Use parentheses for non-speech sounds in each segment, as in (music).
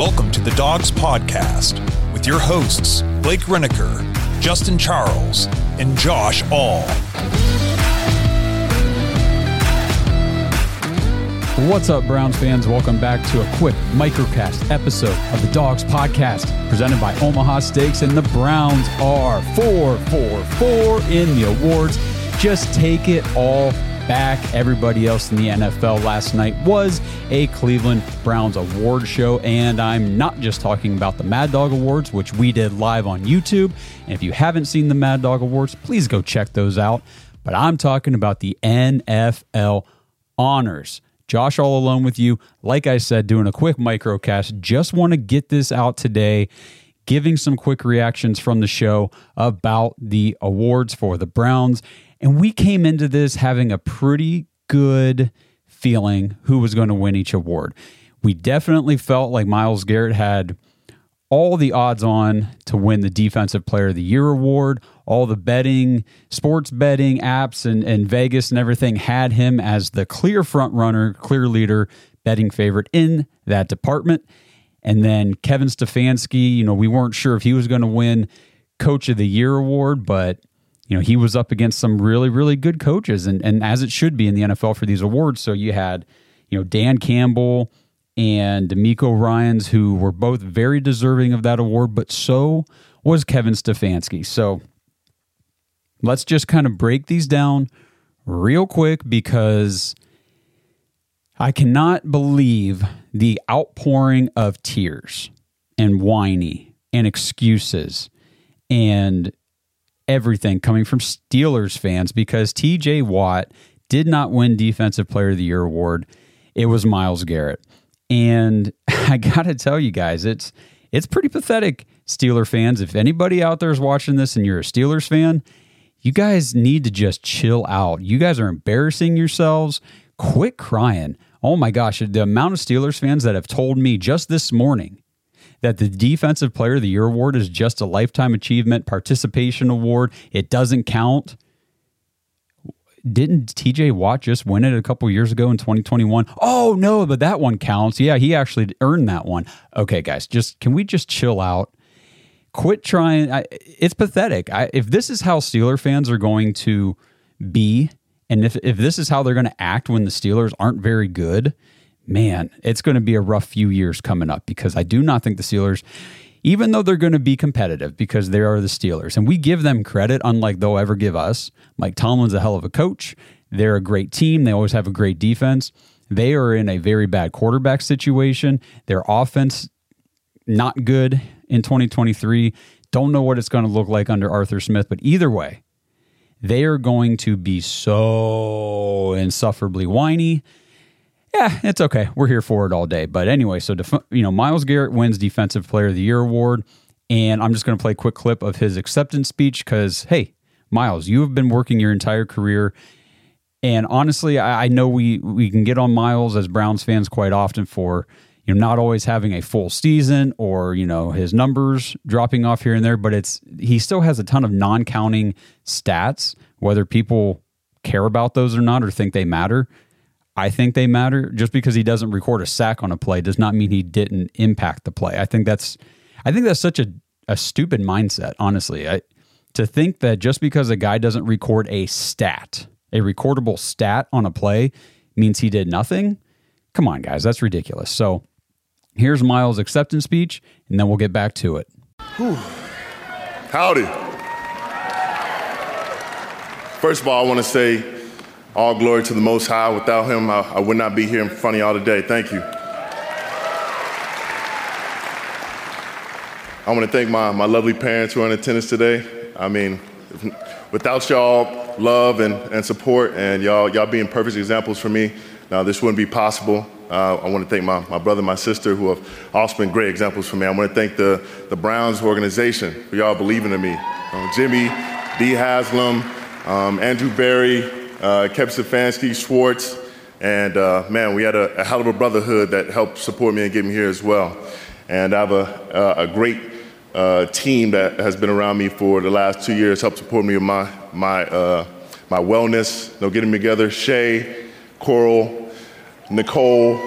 Welcome to the Dawgs Podcast with your hosts, Blake Renaker, Justin Charles, and Josh All. What's up, Browns fans? Welcome back to a quick microcast episode of the Dawgs Podcast, presented by Omaha Steaks. And the Browns are 4 4 4 in the awards. Just take it all back. Everybody else in the NFL last night was a Cleveland Browns award show. And I'm not just talking about the Mad Dog Awards, which we did live on YouTube. And if you haven't seen the Mad Dog Awards, please go check those out. But I'm talking about the NFL honors. Josh all alone with you. Like I said, doing a quick microcast. Just want to get this out today, giving some quick reactions from the show about the awards for the Browns. And we came into this having a pretty good feeling who was going to win each award. We definitely felt like Myles Garrett had all the odds on to win the Defensive Player of the Year award. All the betting, sports betting apps, and, and Vegas and everything had him as the clear front runner, clear leader, betting favorite in that department. And then Kevin Stefanski, you know, we weren't sure if he was going to win Coach of the Year award, but you know, he was up against some really, really good coaches, and and as it should be in the NFL for these awards. So you had, you know, Dan Campbell and DeMeco Ryans, who were both very deserving of that award, but so was Kevin Stefanski. So let's just kind of break these down real quick because I cannot believe the outpouring of tears and whiny and excuses and everything coming from Steelers fans because TJ Watt did not win Defensive Player of the Year award. It was Myles Garrett. And (laughs) I got to tell you guys, it's it's pretty pathetic, Steeler fans. If anybody out there is watching this and you're a Steelers fan, you guys need to just chill out. You guys are embarrassing yourselves. Quit crying. Oh my gosh, the amount of Steelers fans that have told me just this morning that the Defensive Player of the Year award is just a lifetime achievement participation award. It doesn't count. Didn't TJ Watt just win it a couple years ago in 2021? Oh, no, but that one counts. Yeah, he actually earned that one. Okay, guys, just can we just chill out? Quit trying. I, it's pathetic. I, if this is how Steeler fans are going to be, and if, if this is how they're going to act when the Steelers aren't very good, man, it's going to be a rough few years coming up because I do not think the Steelers, even though they're going to be competitive because they are the Steelers, and we give them credit, unlike they'll ever give us. Mike Tomlin's a hell of a coach. They're a great team. They always have a great defense. They are in a very bad quarterback situation. Their offense, not good in 2023. Don't know what it's going to look like under Arthur Smith, but either way, they are going to be so insufferably whiny yeah, it's okay. We're here for it all day. But anyway, so def- you know, Myles Garrett wins Defensive Player of the Year award, and I'm just going to play a quick clip of his acceptance speech because hey, Myles, you have been working your entire career, and honestly, I, I know we we can get on Myles as Browns fans quite often for you know not always having a full season or you know his numbers dropping off here and there, but it's he still has a ton of non-counting stats, whether people care about those or not or think they matter I think they matter. Just because he doesn't record a sack on a play does not mean he didn't impact the play. I think that's I think that's such a, a stupid mindset, honestly. I, to think that just because a guy doesn't record a stat, a recordable stat on a play means he did nothing. Come on, guys, that's ridiculous. So here's Myles' acceptance speech, and then we'll get back to it. Whew. Howdy. First of all, I want to say all glory to the Most High. Without him, I, I would not be here in front of y'all today. Thank you. I want to thank my, my lovely parents who are in attendance today. I mean, if, without y'all love and, and support, and y'all y'all being perfect examples for me. Now this wouldn't be possible. Uh, I want to thank my, my brother my sister who have also been great examples for me. I want to thank the, the Browns organization for y'all believing in me. Um, Jimmy, Dee Haslam, um, Andrew Berry, uh, Kevin Stefanski, Schwartz, and uh, man, we had a, a, hell of a brotherhood that helped support me and get me here as well. And I have a, a, a great uh, team that has been around me for the last two years, helped support me with my, my, uh, my wellness, you know, getting me together. Shay, Coral, Nicole,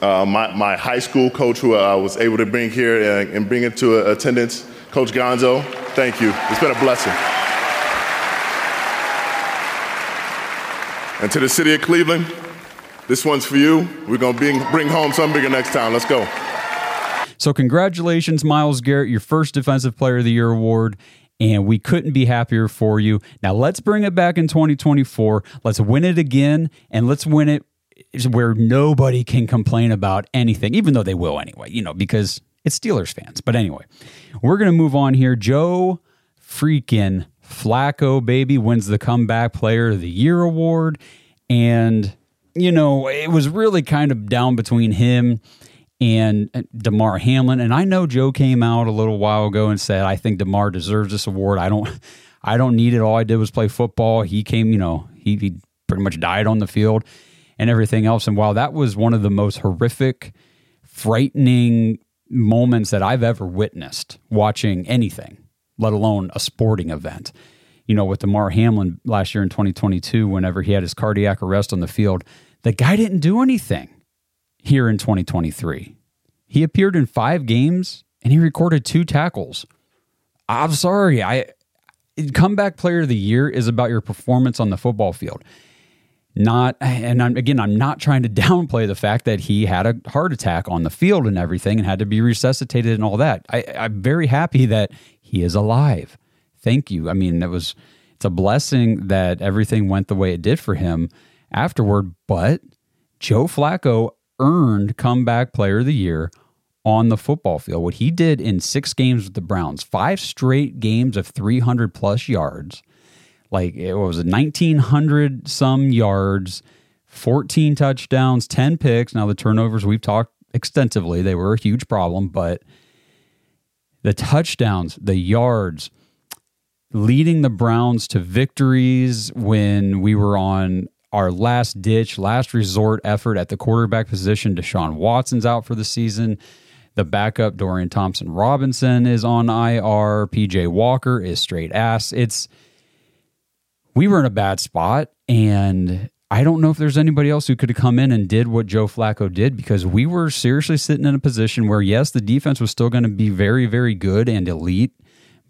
uh, my, my high school coach who I was able to bring here and, and bring into attendance, Coach Gonzo. Thank you. It's been a blessing. And to the city of Cleveland, this one's for you. We're going to bring home something bigger next time. Let's go. So, congratulations, Myles Garrett, your first Defensive Player of the Year award. And we couldn't be happier for you. Now, let's bring it back in 2024. Let's win it again, and let's win it where nobody can complain about anything, even though they will anyway, you know, because it's Steelers fans. But anyway, we're going to move on here. Joe freaking Flacco, baby, wins the Comeback Player of the Year award. And, you know, it was really kind of down between him and uh, Damar Hamlin. And I know Joe came out a little while ago and said, I think DeMar deserves this award. I don't (laughs) I don't need it. All I did was play football. He came, you know, he, he pretty much died on the field and everything else. And while that was one of the most horrific, frightening moments that I've ever witnessed watching anything, let alone a sporting event. You know, with Damar Hamlin last year in 2022, whenever he had his cardiac arrest on the field, the guy didn't do anything here in 2023. He appeared in five games and he recorded two tackles. I'm sorry, I comeback player of the year is about your performance on the football field. Not and I'm, again, I'm not trying to (laughs) downplay the fact that he had a heart attack on the field and everything and had to be resuscitated and all that. I, I'm very happy that he is alive. Thank you. I mean, it was it's a blessing that everything went the way it did for him afterward. But Joe Flacco earned comeback player of the year on the football field. What he did in six games with the Browns, five straight games of 300 plus yards, like it was 1900 some yards, 14 touchdowns, 10 picks. Now, the turnovers we've talked extensively, they were a huge problem, but the touchdowns, the yards, leading the Browns to victories when we were on our last ditch, last resort effort at the quarterback position. Deshaun Watson's out for the season. The backup, Dorian Thompson Robinson, is on IR. PJ Walker is straight ass. It's, we were in a bad spot. And I don't know if there's anybody else who could have come in and did what Joe Flacco did because we were seriously sitting in a position where, yes, the defense was still going to be very, very good and elite.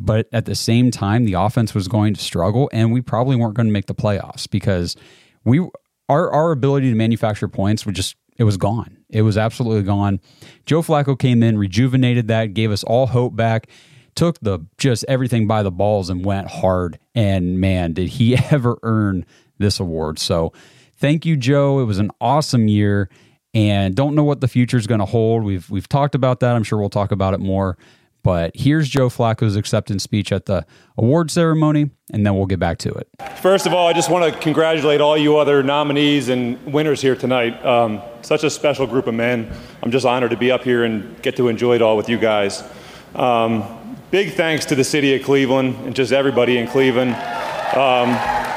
But at the same time, the offense was going to struggle, and we probably weren't going to make the playoffs because we our our ability to manufacture points was just it was gone. It was absolutely gone. Joe Flacco came in, rejuvenated that, gave us all hope back, took the just everything by the balls and went hard. And man, did he (laughs) ever earn this award. So thank you, Joe. It was an awesome year and don't know what the future is going to hold. We've we've talked about that. I'm sure we'll talk about it more. But here's Joe Flacco's acceptance speech at the award ceremony, and then we'll get back to it. First of all, I just want to congratulate all you other nominees and winners here tonight. Um, such a special group of men. I'm just honored to be up here and get to enjoy it all with you guys. Um, big thanks to the city of Cleveland and just everybody in Cleveland. Um,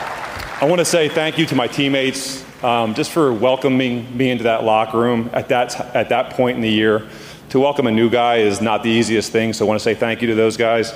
I want to say thank you to my teammates um, just for welcoming me into that locker room at that, at that point in the year to welcome a new guy is not the easiest thing, so I want to say thank you to those guys.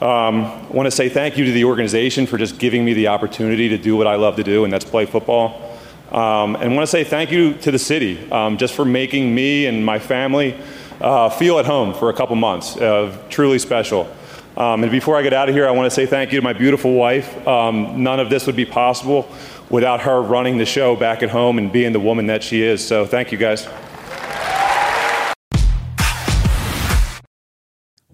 Um, I want to say thank you to the organization for just giving me the opportunity to do what I love to do, and that's play football. Um, and I want to say thank you to the city um, just for making me and my family uh, feel at home for a couple months. Uh, truly special. Um, and before I get out of here, I want to say thank you to my beautiful wife. Um, none of this would be possible without her running the show back at home and being the woman that she is. So thank you guys.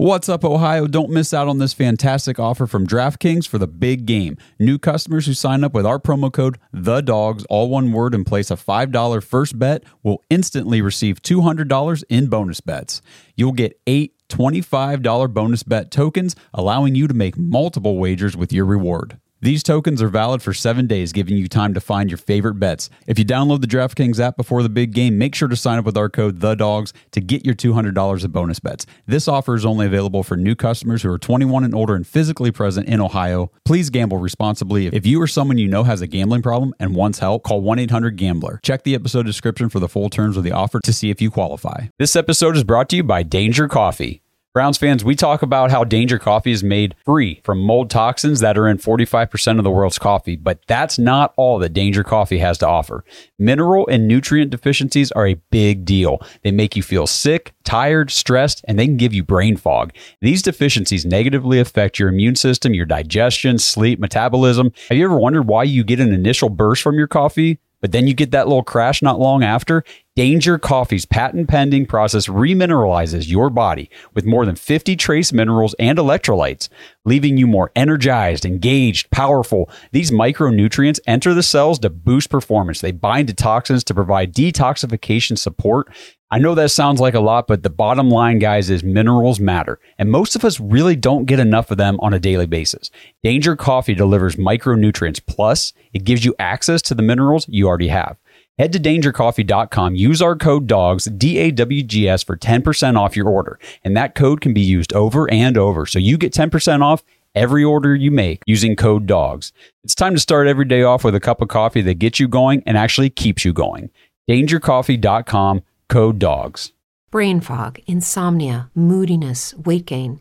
What's up, Ohio? Don't miss out on this fantastic offer from DraftKings for the big game. New customers who sign up with our promo code The Dawgs, all one word, and place a $5 first bet will instantly receive $200 in bonus bets. You'll get eight $25 bonus bet tokens, allowing you to make multiple wagers with your reward. These tokens are valid for seven days, giving you time to find your favorite bets. If you download the DraftKings app before the big game, make sure to sign up with our code THEDAWGS to get your $200 of bonus bets. This offer is only available for new customers who are 21 and older and physically present in Ohio. Please gamble responsibly. If you or someone you know has a gambling problem and wants help, call 1 800 Gambler. Check the episode description for the full terms of the offer to see if you qualify. This episode is brought to you by Danger Coffee. Browns fans, we talk about how Danger Coffee is made free from mold toxins that are in 45% of the world's coffee, but that's not all that Danger Coffee has to offer. Mineral and nutrient deficiencies are a big deal. They make you feel sick, tired, stressed, and they can give you brain fog. These deficiencies negatively affect your immune system, your digestion, sleep, metabolism. Have you ever wondered why you get an initial burst from your coffee? But then you get that little crash not long after. Danger Coffee's patent pending process remineralizes your body with more than 50 trace minerals and electrolytes, leaving you more energized, engaged, powerful. These micronutrients enter the cells to boost performance. They bind to toxins to provide detoxification support I know that sounds like a lot, but the bottom line, guys, is minerals matter. And most of us really don't get enough of them on a daily basis. Danger Coffee delivers micronutrients. Plus, it gives you access to the minerals you already have. Head to dangercoffee.com, use our code DAWGS, D A W G S, for 10% off your order. And that code can be used over and over. So you get 10% off every order you make using code DAWGS. It's time to start every day off with a cup of coffee that gets you going and actually keeps you going. dangercoffee.com code dawgs. Brain fog, insomnia, moodiness, weight gain.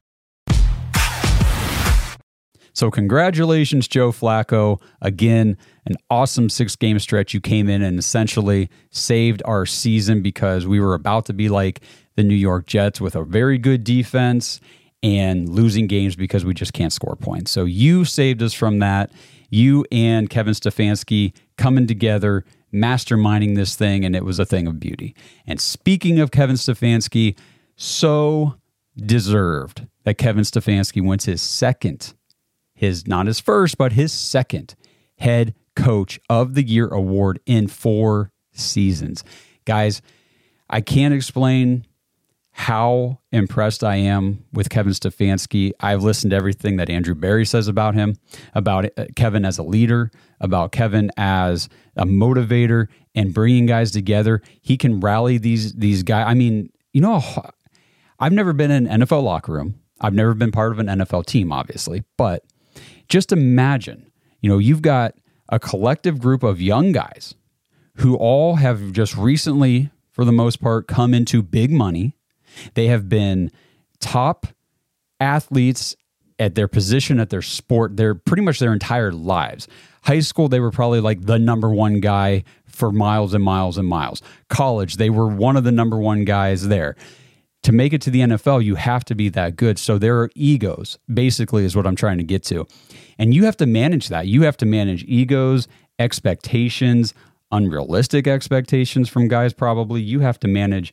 So, congratulations, Joe Flacco. Again, an awesome six game stretch. You came in and essentially saved our season because we were about to be like the New York Jets with a very good defense and losing games because we just can't score points. So, you saved us from that. You and Kevin Stefanski coming together, masterminding this thing, and it was a thing of beauty. And speaking of Kevin Stefanski, so deserved that Kevin Stefanski wins his second his not his first, but his second head coach of the year award in four seasons. Guys, I can't explain how impressed I am with Kevin Stefanski. I've listened to everything that Andrew Berry says about him, about uh, Kevin as a leader, about Kevin as a motivator and bringing guys together. He can rally these these guys. I mean, you know, I've never been in an NFL locker room. I've never been part of an NFL team, obviously, but just imagine, you know, you've got a collective group of young guys who all have just recently, for the most part, come into big money. They have been top athletes at their position, at their sport, their pretty much their entire lives. High school, they were probably like the number one guy for miles and miles and miles. College, they were one of the number one guys there to make it to the NFL, you have to be that good. So there are egos, basically, is what I'm trying to get to. And you have to manage that. You have to manage egos, expectations, unrealistic expectations from guys, probably. You have to manage,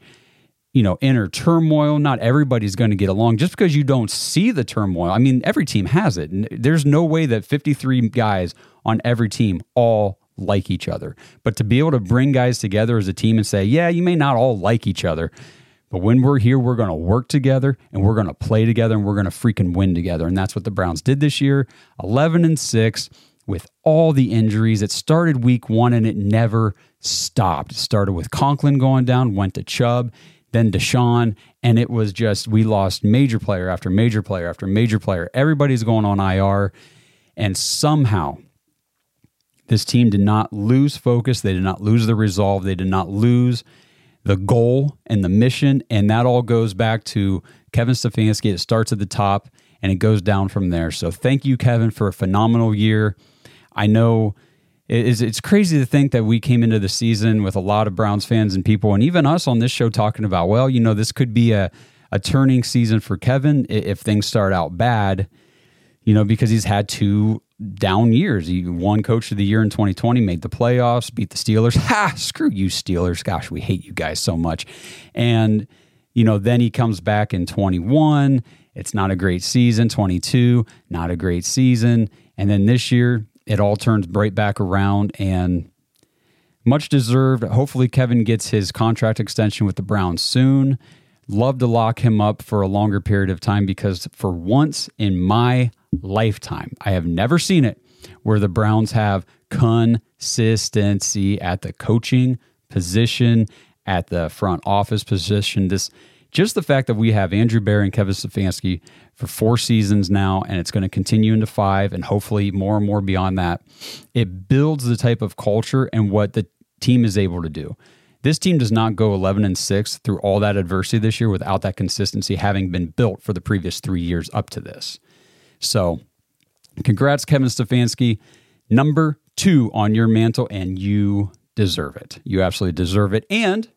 you know, inner turmoil. Not everybody's going to get along just because you don't see the turmoil. I mean, every team has it. There's no way that 53 guys on every team all like each other. But to be able to bring guys together as a team and say, yeah, you may not all like each other but when we're here, we're going to work together and we're going to play together and we're going to freaking win together. And that's what the Browns did this year 11 and 6 with all the injuries. It started week one and it never stopped. It started with Conklin going down, went to Chubb, then Deshaun, and it was just we lost major player after major player after major player. Everybody's going on IR. And somehow, this team did not lose focus. They did not lose the resolve. They did not lose the goal and the mission. And that all goes back to Kevin Stefanski. It starts at the top and it goes down from there. So thank you, Kevin, for a phenomenal year. I know it's, crazy to think that we came into the season with a lot of Browns fans and people, and even us on this show talking about, well, you know, this could be a, a turning season for Kevin if things start out bad. You know, because he's had two down years. He won coach of the year in 2020, made the playoffs, beat the Steelers. (laughs) Ha, screw you, Steelers. Gosh, we hate you guys so much. And, you know, then he comes back in 21. It's not a great season. 22, not a great season. And then this year, it all turns right back around and much deserved. Hopefully, Kevin gets his contract extension with the Browns soon. Love to lock him up for a longer period of time because for once in my lifetime, I have never seen it where the Browns have consistency at the coaching position, at the front office position. This just the fact that we have Andrew Berry and Kevin Stefanski for four seasons now, and it's going to continue into five, and hopefully more and more beyond that. It builds the type of culture and what the team is able to do. This team does not go 11 and 6 through all that adversity this year without that consistency having been built for the previous three years up to this. So, congrats, Kevin Stefanski. Number two on your mantle, and you deserve it. You absolutely deserve it. And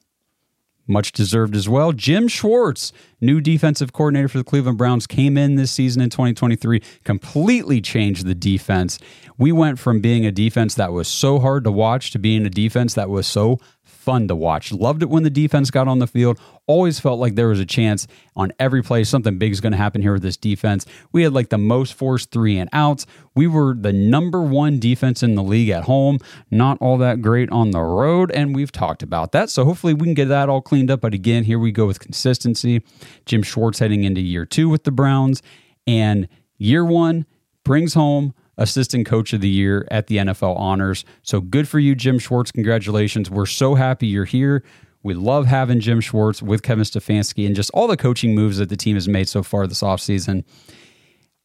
much deserved as well. Jim Schwartz, new defensive coordinator for the Cleveland Browns, came in this season in 2023, completely changed the defense. We went from being a defense that was so hard to watch to being a defense that was so fun to watch. Loved it when the defense got on the field. Always felt like there was a chance on every play something big is going to happen here with this defense. We had like the most forced three and outs. We were the number one defense in the league at home. Not all that great on the road, and we've talked about that. So hopefully we can get that all cleaned up. But again, here we go with consistency. Jim Schwartz heading into year two with the Browns, and year one brings home assistant coach of the year at the NFL honors. So good for you, Jim Schwartz. Congratulations. We're so happy you're here. We love having Jim Schwartz with Kevin Stefanski and just all the coaching moves that the team has made so far this offseason.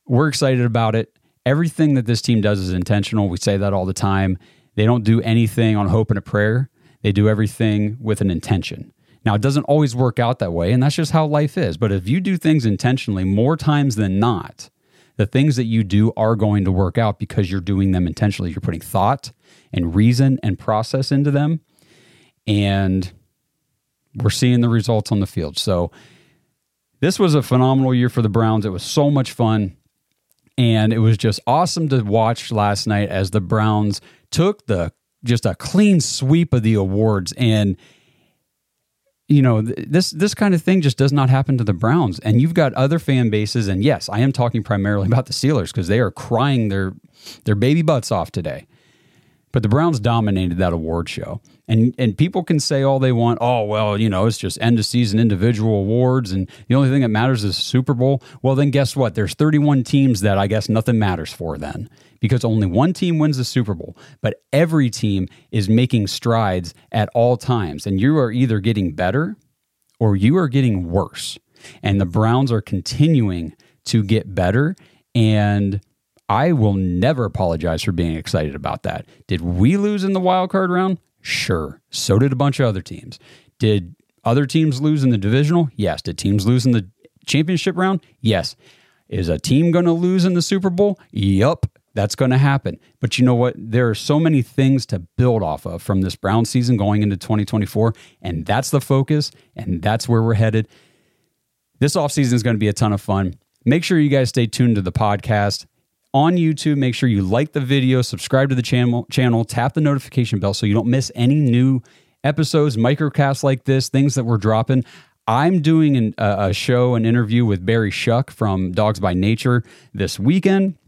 We're excited about it. Everything that this team does is intentional. We say that all the time. They don't do anything on hope and a prayer, they do everything with an intention. Now, it doesn't always work out that way, and that's just how life is. But if you do things intentionally more times than not, the things that you do are going to work out because you're doing them intentionally. You're putting thought and reason and process into them. And we're seeing the results on the field. So this was a phenomenal year for the Browns. It was so much fun. And it was just awesome to watch last night as the Browns took the just a clean sweep of the awards and you know this this kind of thing just does not happen to the Browns. And you've got other fan bases. And yes I am talking primarily (laughs) about the Steelers because they are crying their their baby butts off today but the Browns dominated that award show. And and people can say all they want, oh well, you know, it's just end of season individual awards and the only thing that matters is Super Bowl. Well, then guess what? There's 31 teams that I guess nothing matters for then because only one team wins the Super Bowl, but every team is making strides at all times and you are either getting better or you are getting worse. And the Browns are continuing to get better and I will never apologize for being excited about that. Did we lose in the wild card round? Sure. So did a bunch of other teams. Did other teams lose in the divisional? Yes. Did teams lose in the championship round? Yes. Is a team going to lose in the Super Bowl? Yup. That's going to happen. But you know what? There are so many things to build off of from this Brown season going into 2024. And that's the focus. And that's where we're headed. This offseason is going to be a ton of fun. Make sure you guys stay tuned to the podcast on YouTube. Make sure you like the video, subscribe to the channel, channel, tap the notification bell so you don't miss any new episodes, microcasts like this, things that we're dropping. I'm doing an, a show, an interview with Barry Shuck from Dawgs by Nature this weekend.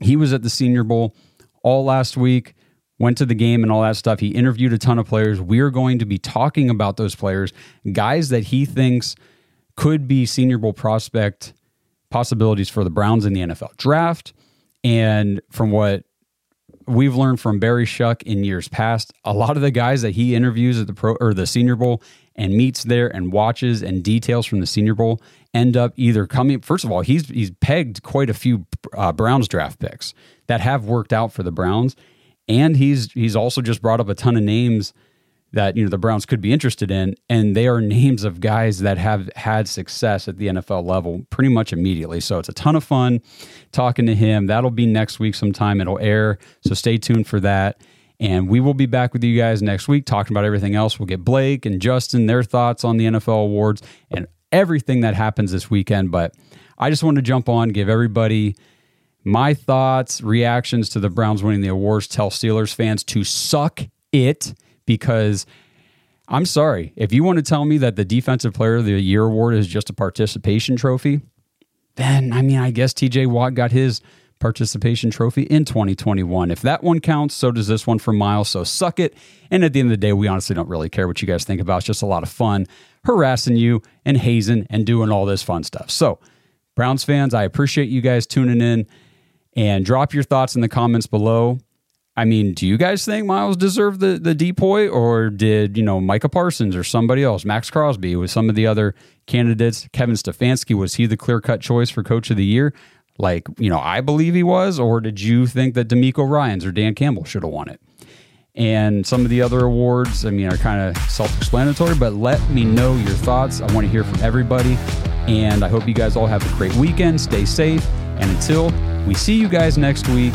He was at the Senior Bowl all last week, went to the game and all that stuff. He interviewed a ton of players. We're going to be talking about those players, guys that he thinks could be Senior Bowl prospect possibilities for the Browns in the NFL draft. And from what we've learned from Barry Shuck in years past, a lot of the guys that he interviews at the pro or the Senior Bowl and meets there and watches and details from the Senior Bowl end up either coming. First of all, he's he's pegged quite a few uh, Browns draft picks that have worked out for the Browns, and he's he's also just brought up a ton of names that you know the Browns could be interested in, and they are names of guys that have had success at the NFL level pretty much immediately. So it's a ton of fun talking to him. That'll be next week sometime. It'll air, so stay tuned for that. And we will be back with you guys next week talking about everything else. We'll get Blake and Justin their thoughts on the NFL awards and everything that happens this weekend. But I just wanted to jump on, give everybody my thoughts, reactions to the Browns winning the awards tell Steelers fans to suck it because I'm sorry. If you want to tell me that the Defensive Player of the Year award is just a participation trophy, then I mean, I guess TJ Watt got his participation trophy in 2021. If that one counts, so does this one for Myles. So suck it. And at the end of the day, we honestly don't really care what you guys think about. It's just a lot of fun harassing you and hazing and doing all this fun stuff. So, Browns fans, I appreciate you guys tuning in and drop your thoughts in the comments below. I mean, do you guys think Myles deserved the the depoy, or did you know Micah Parsons or somebody else, Maxx Crosby, with some of the other candidates? Kevin Stefanski was he the clear cut choice for Coach of the Year? Like you know, I believe he was, or did you think that DeMeco Ryans or Dan Campbell should have won it? And some of the other awards, I mean, are kind of self explanatory, but let me know your thoughts. I want to hear from everybody. And I hope you guys all have a great weekend. Stay safe. And until we see you guys next week,